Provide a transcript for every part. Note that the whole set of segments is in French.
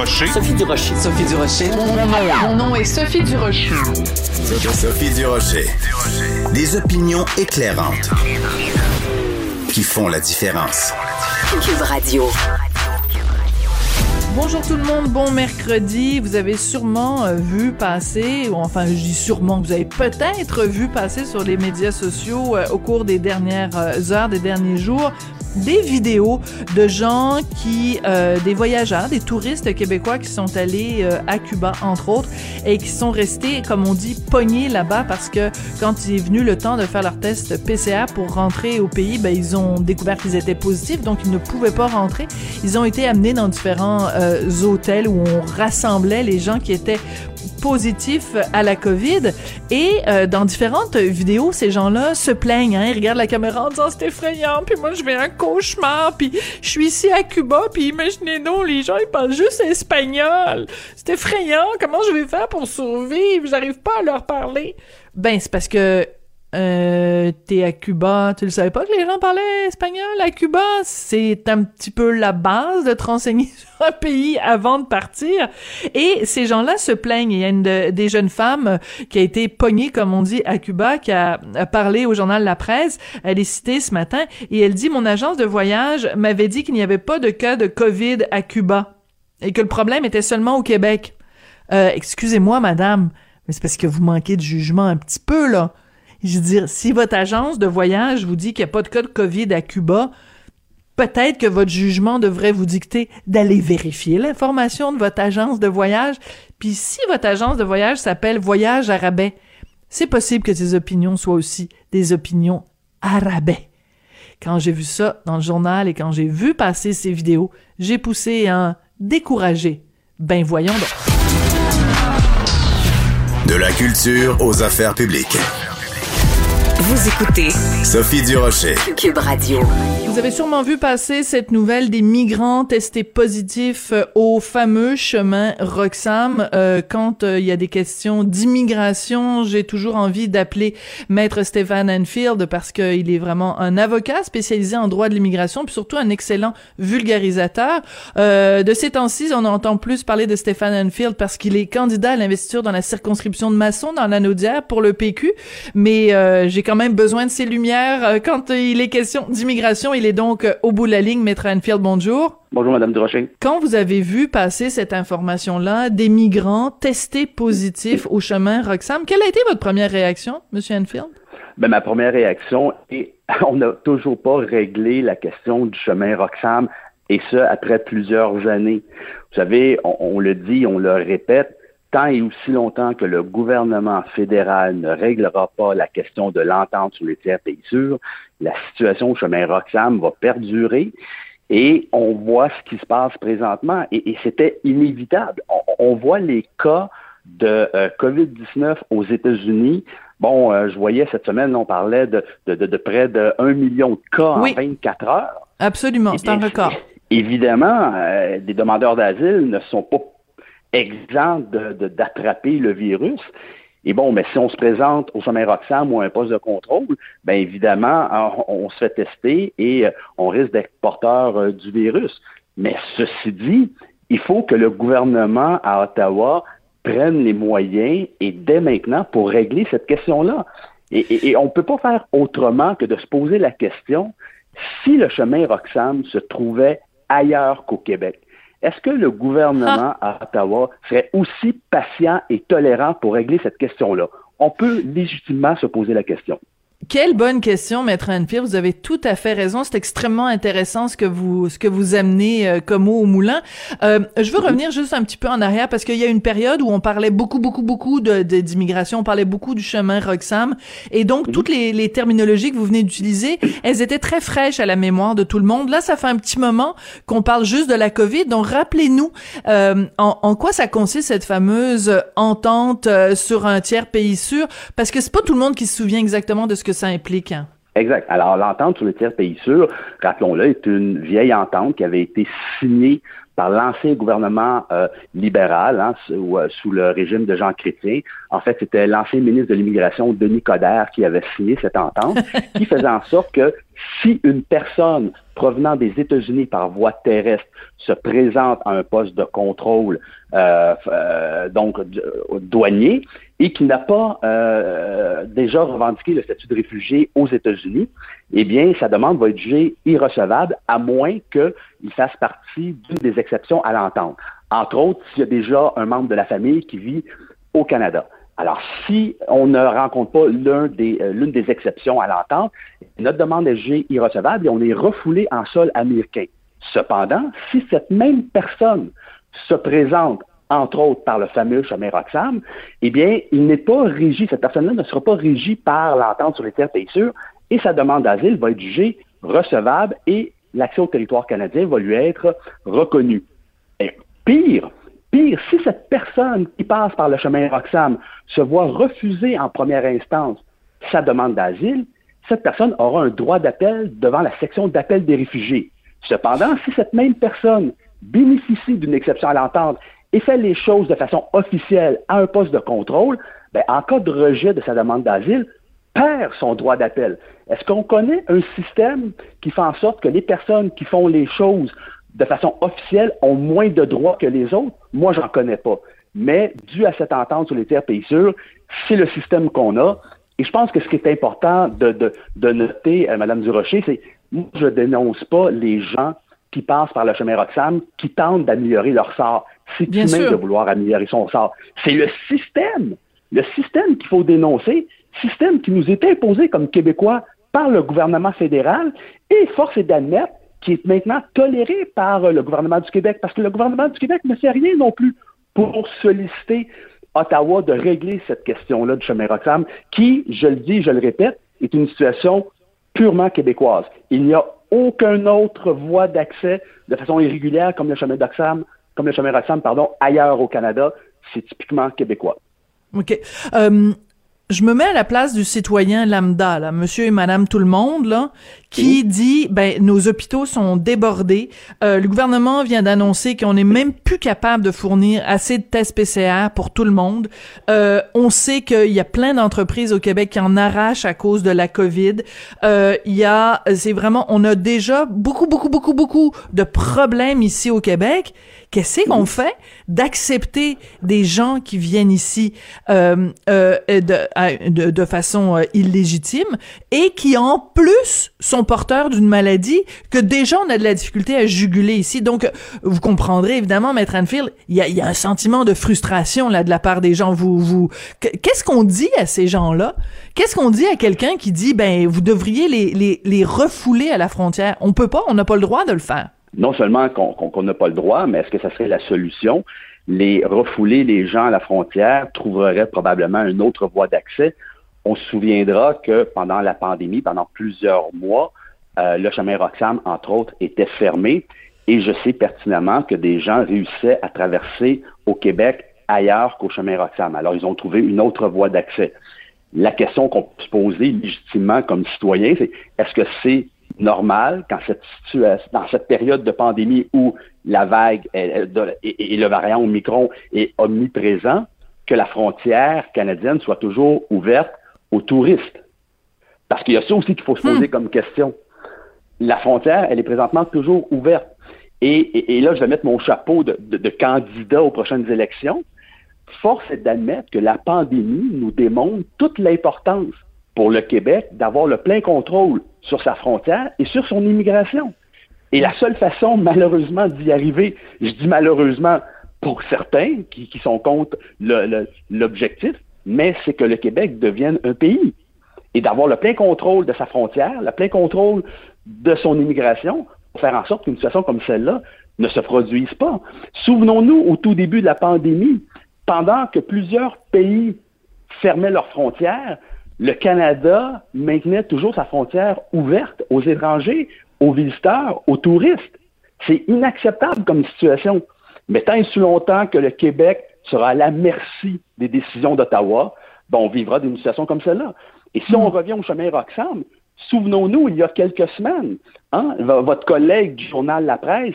Durocher. Sophie Durocher. Sophie Durocher. Mon nom est Sophie Durocher. Sophie Durocher. Des opinions éclairantes qui font la différence. Cube Radio. Bonjour tout le monde, bon mercredi. Vous avez sûrement euh, vu passer, ou enfin je dis sûrement, vous avez peut-être vu passer sur les médias sociaux euh, au cours des dernières euh, heures, des derniers jours, des vidéos de gens qui, euh, des voyageurs, des touristes québécois qui sont allés euh, à Cuba, entre autres, et qui sont restés, comme on dit, pognés là-bas parce que quand il est venu le temps de faire leur test PCR pour rentrer au pays, ben, ils ont découvert qu'ils étaient positifs, donc ils ne pouvaient pas rentrer. Ils ont été amenés dans différents euh, hôtels où on rassemblait les gens qui étaient positifs à la COVID. Et euh, dans différentes vidéos, ces gens-là se plaignent. Hein, ils regardent la caméra en disant c'est effrayant, puis moi je vais un cauchemar, puis je suis ici à Cuba, puis imaginez nous les gens ils parlent juste espagnol. C'est effrayant. Comment je vais faire pour survivre? J'arrive pas à leur parler. Ben c'est parce que euh, t'es à Cuba, tu le savais pas que les gens parlaient espagnol? À Cuba? C'est un petit peu la base de te renseigner sur un pays avant de partir. Et ces gens-là se plaignent. Il y a une des jeunes femmes qui a été pognée, comme on dit, à Cuba, qui a, a parlé au journal La Presse. Elle est citée ce matin et elle dit, mon agence de voyage m'avait dit qu'il n'y avait pas de cas de COVID à Cuba et que le problème était seulement au Québec. Euh, excusez-moi, madame, mais c'est parce que vous manquez de jugement un petit peu, là. Je veux dire, si votre agence de voyage vous dit qu'il n'y a pas de cas de COVID à Cuba, peut-être que votre jugement devrait vous dicter d'aller vérifier l'information de votre agence de voyage. Puis si votre agence de voyage s'appelle Voyage Arabais, c'est possible que ces opinions soient aussi des opinions arabais. Quand j'ai vu ça dans le journal et quand j'ai vu passer ces vidéos, j'ai poussé un découragé. Ben voyons donc. De la culture aux affaires publiques. Vous écoutez Sophie Durocher. Cube Radio. Vous avez sûrement vu passer cette nouvelle des migrants testés positifs euh, au fameux chemin Roxham. Euh, quand euh, il y a des questions d'immigration, j'ai toujours envie d'appeler Maître Stéphane Enfield parce qu'il est vraiment un avocat spécialisé en droit de l'immigration, puis surtout un excellent vulgarisateur. Euh, de ces temps-ci, on entend plus parler de Stéphane Enfield parce qu'il est candidat à l'investiture dans la circonscription de Masson dans l'Anaudière pour le PQ, mais euh, j'ai quand même besoin de ses lumières quand il est question d'immigration. Il est donc euh, au bout de la ligne, Maître Enfield, bonjour. Bonjour, Madame Durocher. Quand vous avez vu passer cette information-là, des migrants testés positifs au chemin Roxham, quelle a été votre première réaction, Monsieur Enfield? Ben, ma première réaction est on n'a toujours pas réglé la question du chemin Roxham, et ce, après plusieurs années. Vous savez, on, on le dit, on le répète, tant et aussi longtemps que le gouvernement fédéral ne réglera pas la question de l'entente sur les tiers pays sûrs, la situation au chemin Roxham va perdurer. Et on voit ce qui se passe présentement. Et, et c'était inévitable. On, on, voit les cas de euh, COVID-19 aux États-Unis. Bon, euh, je voyais cette semaine, on parlait de, de, de, de près de 1 million de cas Oui. en 24 heures. Absolument, c'est un record. Évidemment, euh, des demandeurs d'asile ne sont pas exempts d'attraper le virus. Et bon, mais si on se présente au sommet Roxham ou à un poste de contrôle, bien évidemment, on, se fait tester et euh, on risque d'être porteur euh, du virus. Mais ceci dit, il faut que le gouvernement à Ottawa prenne les moyens et dès maintenant pour régler cette question-là. Et on ne peut pas faire autrement que de se poser la question si le chemin Roxham se trouvait ailleurs qu'au Québec. Est-ce que le gouvernement à Ottawa serait aussi patient et tolérant pour régler cette question-là? On peut légitimement se poser la question. Quelle bonne question, Maître Anne-Pierre. Vous avez tout à fait raison. C'est extrêmement intéressant ce que vous ce que vous amenez euh, comme eau au moulin. Euh, je veux revenir juste un petit peu en arrière parce qu'il y a une période où on parlait beaucoup, beaucoup, beaucoup de d'immigration. On parlait beaucoup du chemin Roxham. Et donc, toutes les, les terminologies que vous venez d'utiliser, elles étaient très fraîches à la mémoire de tout le monde. Là, ça fait un petit moment qu'on parle juste de la COVID. Donc, rappelez-nous euh, en, en, quoi ça consiste cette fameuse entente euh, sur un tiers pays sûr? Parce que c'est pas tout le monde qui se souvient exactement de ce que ça implique. Hein? Exact. Alors, l'entente sur le tiers pays sûr, rappelons-le, est une vieille entente qui avait été signée par l'ancien gouvernement euh, libéral hein, euh, sous, le régime de Jean Chrétien. En fait, c'était l'ancien ministre de l'Immigration, Denis Coderre, qui avait signé cette entente, qui faisait en sorte que si une personne provenant des États-Unis par voie terrestre se présente à un poste de contrôle euh, euh donc douanier et qui n'a pas euh, déjà revendiqué le statut de réfugié aux États-Unis, eh bien, sa demande va être jugée irrecevable à moins qu'il fasse partie d'une des exceptions à l'entente. Entre autres, s'il y a déjà un membre de la famille qui vit au Canada. Alors, si on ne rencontre pas des, euh, l'une des exceptions à l'entente, notre demande est jugée irrecevable et on est refoulé en sol américain. Cependant, si cette même personne se présente entre autres par le fameux chemin Roxham, eh bien, il n'est pas régi, cette personne-là ne sera pas régie par l'entente sur les terres pays sûrs et sa demande d'asile va être jugée recevable et l'accès au territoire canadien va lui être reconnu. Pire, Pire, si cette personne qui passe par le chemin Roxham se voit refuser en première instance sa demande d'asile, cette personne aura un droit d'appel devant la section d'appel des réfugiés. Cependant, si cette même personne bénéficie d'une exception à l'entente et fait les choses de façon officielle à un poste de contrôle, ben, en cas de rejet de sa demande d'asile, perd son droit d'appel. Est-ce qu'on connaît un système qui fait en sorte que les personnes qui font les choses de façon officielle, ont moins de droits que les autres? Moi, j'en connais pas. Mais dû à cette entente sur les terres pays sûrs, c'est le système qu'on a. Et je pense que ce qui est important de, de, de noter, euh, Mme Durocher, c'est moi, je dénonce pas les gens qui passent par le chemin Roxham, qui tentent d'améliorer leur sort. C'est humain de vouloir améliorer son sort. C'est le système, le système qu'il faut dénoncer, système qui nous est imposé comme Québécois par le gouvernement fédéral, et force est d'admettre qui est maintenant toléré par le gouvernement du Québec, parce que le gouvernement du Québec ne fait rien non plus pour solliciter Ottawa de régler cette question-là du chemin Roxham, qui, je le dis, je le répète, est une situation purement québécoise. Il n'y a aucune autre voie d'accès de façon irrégulière comme le chemin Roxham, comme le chemin Roxham, pardon, ailleurs au Canada. C'est typiquement québécois. OK. Euh, je me mets à la place du citoyen lambda, là, monsieur et madame tout le monde, là, qui dit, ben, nos hôpitaux sont débordés. Euh, le gouvernement vient d'annoncer qu'on n'est même plus capable de fournir assez de tests PCR pour tout le monde. Euh, on sait qu'il y a plein d'entreprises au Québec qui en arrachent à cause de la COVID. Euh, il y a, c'est vraiment, on a déjà beaucoup, beaucoup, beaucoup, beaucoup de problèmes ici au Québec. Qu'est-ce qu'on fait d'accepter des gens qui viennent ici? Euh, euh, de, façon euh, illégitime et qui en plus sont porteurs d'une maladie que déjà on a de la difficulté à juguler ici. Donc, vous comprendrez évidemment, Maître Anfield, il y a, y a un sentiment de frustration là de la part des gens. Vous, vous, qu'est-ce qu'on dit à ces gens-là? Qu'est-ce qu'on dit à quelqu'un qui dit, ben, vous devriez les, les, les refouler à la frontière? On peut pas, on n'a pas le droit de le faire non seulement qu'on n'a pas le droit, mais est-ce que ça serait la solution? Les refouler les gens à la frontière trouveraient probablement une autre voie d'accès. On se souviendra que pendant la pandémie, pendant plusieurs mois, euh, le chemin Roxham, entre autres, était fermé. Et je sais pertinemment que des gens réussissaient à traverser au Québec ailleurs qu'au chemin Roxham. Alors, ils ont trouvé une autre voie d'accès. La question qu'on peut se poser légitimement comme citoyen, c'est est-ce que c'est normal quand cette situation, dans cette période de pandémie où la vague et, le variant Omicron est omniprésent, que la frontière canadienne soit toujours ouverte aux touristes. Parce qu'il y a ça aussi qu'il faut se poser hmm. comme question. La frontière, elle est présentement toujours ouverte. Et, là, je vais mettre mon chapeau de, de candidat aux prochaines élections. Force est d'admettre que la pandémie nous démontre toute l'importance pour le Québec d'avoir le plein contrôle sur sa frontière et sur son immigration. Et la seule façon, malheureusement, d'y arriver, je dis malheureusement pour certains qui, sont contre l'objectif, mais c'est que le Québec devienne un pays. et d'avoir le plein contrôle de sa frontière, le plein contrôle de son immigration, pour faire en sorte qu'une situation comme celle-là ne se produise pas. Souvenons-nous, au tout début de la pandémie, pendant que plusieurs pays fermaient leurs frontières, le Canada maintenait toujours sa frontière ouverte aux étrangers, aux visiteurs, aux touristes. C'est inacceptable comme situation. Mais tant et si longtemps que le Québec sera à la merci des décisions d'Ottawa, ben on vivra d'une situation comme celle-là. Et si on hmm. revient au chemin Roxham, souvenons-nous, il y a quelques semaines, hein, votre collègue du journal La Presse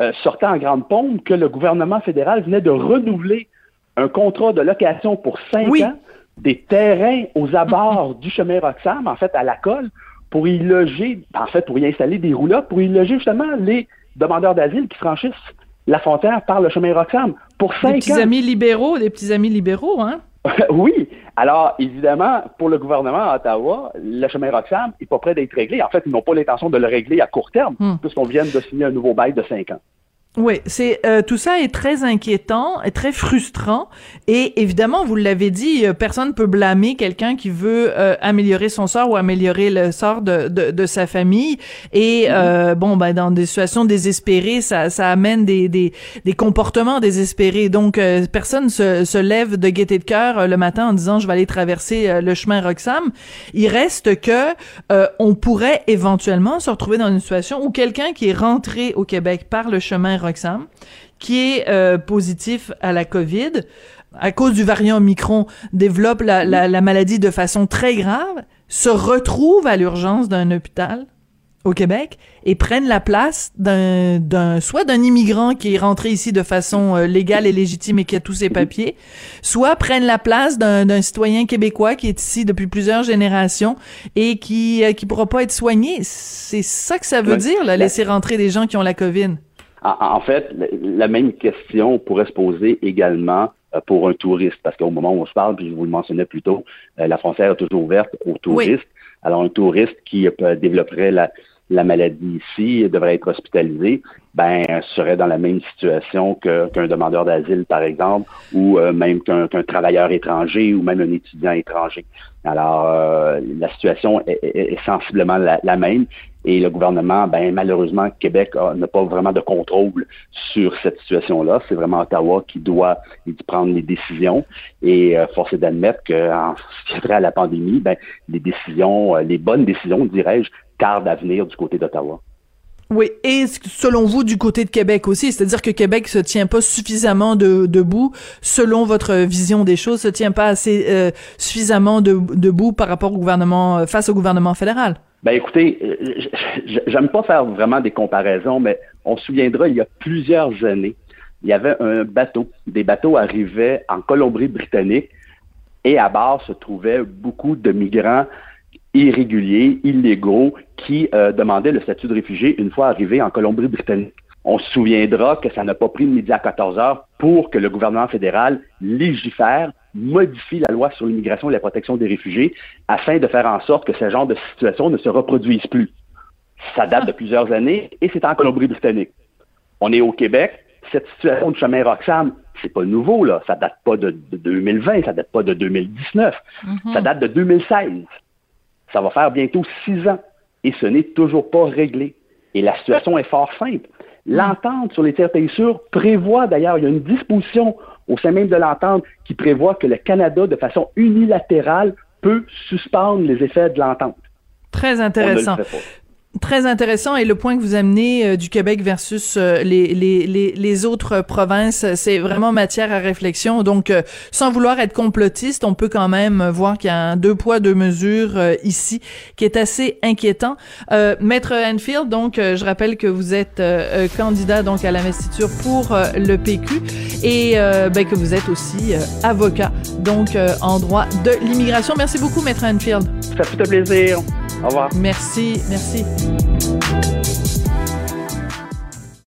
euh, sortait en grande pompe que le gouvernement fédéral venait de renouveler un contrat de location pour cinq ans des terrains aux abords du chemin Roxham, en fait, à la colle, pour y loger, en fait, pour y installer des roulottes, pour y loger justement les demandeurs d'asile qui franchissent la frontière par le chemin Roxham pour cinq ans. Des petits amis libéraux, des petits amis libéraux, hein? oui. Alors, évidemment, pour le gouvernement à Ottawa, le chemin Roxham n'est pas prêt d'être réglé. En fait, ils n'ont pas l'intention de le régler à court terme, hmm. puisqu'on vient de signer un nouveau bail de cinq ans. Oui, c'est euh, tout ça est très inquiétant et très frustrant et évidemment vous l'avez dit, euh, personne peut blâmer quelqu'un qui veut euh, améliorer son sort ou améliorer le sort de, de, de sa famille et mm-hmm. bon ben dans des situations désespérées ça, ça amène des, des, des comportements désespérés donc personne se, se lève de gaieté de cœur le matin en disant je vais aller traverser le chemin Roxham. Il reste que on pourrait éventuellement se retrouver dans une situation où quelqu'un qui est rentré au Québec par le chemin qui est euh, positif à la COVID, à cause du variant Omicron, développe la, la, maladie de façon très grave, se retrouve à l'urgence d'un hôpital au Québec et prennent la place d'un, d'un soit d'un immigrant qui est rentré ici de façon euh, légale et légitime et qui a tous ses papiers, soit prennent la place d'un, d'un citoyen québécois qui est ici depuis plusieurs générations et qui euh, qui pourra pas être soigné. C'est ça que ça veut dire, là, laisser rentrer des gens qui ont la COVID. En, fait, la même question pourrait se poser également euh, pour un touriste, parce qu'au moment où on se parle, puis je vous le mentionnais plus tôt, euh, la frontière est toujours ouverte aux touristes. Alors, un touriste qui développerait la, la maladie ici devrait être hospitalisé, ben serait dans la même situation qu'un demandeur d'asile, par exemple, ou euh, même qu'un travailleur étranger ou même un étudiant étranger. Alors, euh, la situation est, sensiblement la, même et le gouvernement, ben malheureusement, Québec n'a pas vraiment de contrôle sur cette situation-là. C'est vraiment Ottawa qui doit prendre les décisions et euh, force est d'admettre qu'en ce qui à la pandémie, ben les décisions, les bonnes décisions, dirais-je, tardent d'avenir du côté d'Ottawa. Oui, et selon vous, du côté de Québec aussi, c'est-à-dire que Québec se tient pas suffisamment de, debout, selon votre vision des choses, se tient pas assez euh, suffisamment de, debout par rapport au gouvernement, euh, face au gouvernement fédéral? Ben écoutez, euh, j'aime pas faire vraiment des comparaisons, mais on se souviendra, il y a plusieurs années, il y avait un bateau, des bateaux arrivaient en Colombie-Britannique et à bord se trouvaient beaucoup de migrants irréguliers, illégaux, qui euh, demandaient le statut de réfugié une fois arrivés en Colombie-Britannique. On se souviendra que ça n'a pas pris de midi à 14 heures pour que le gouvernement fédéral légifère, modifie la loi sur l'immigration et la protection des réfugiés afin de faire en sorte que ce genre de situation ne se reproduise plus. Ça date de plusieurs années et c'est en Colombie-Britannique. On est au Québec. Cette situation de chemin Roxham, c'est pas nouveau, là. Ça date pas de, 2020, ça date pas de 2019. Mm-hmm. Ça date de 2016. Ça va faire bientôt six ans et ce n'est toujours pas réglé. Et la situation est fort simple. L'entente sur les tiers pays sûrs prévoit d'ailleurs, il y a une disposition au sein même de l'entente qui prévoit que le Canada, de façon unilatérale, peut suspendre les effets de l'entente. Très intéressant. Très intéressant et le point que vous amenez euh, du Québec versus euh, les, les, les, les, autres provinces, c'est vraiment matière à réflexion. Donc, euh, sans vouloir être complotiste, on peut quand même voir qu'il y a un deux poids deux mesures ici qui est assez inquiétant. Maître Enfield, donc je rappelle que vous êtes candidat donc à l'investiture pour le PQ et ben, que vous êtes aussi avocat donc en droit de l'immigration. Merci beaucoup, Maître Enfield. Ça fait plaisir. Au revoir. Merci, merci.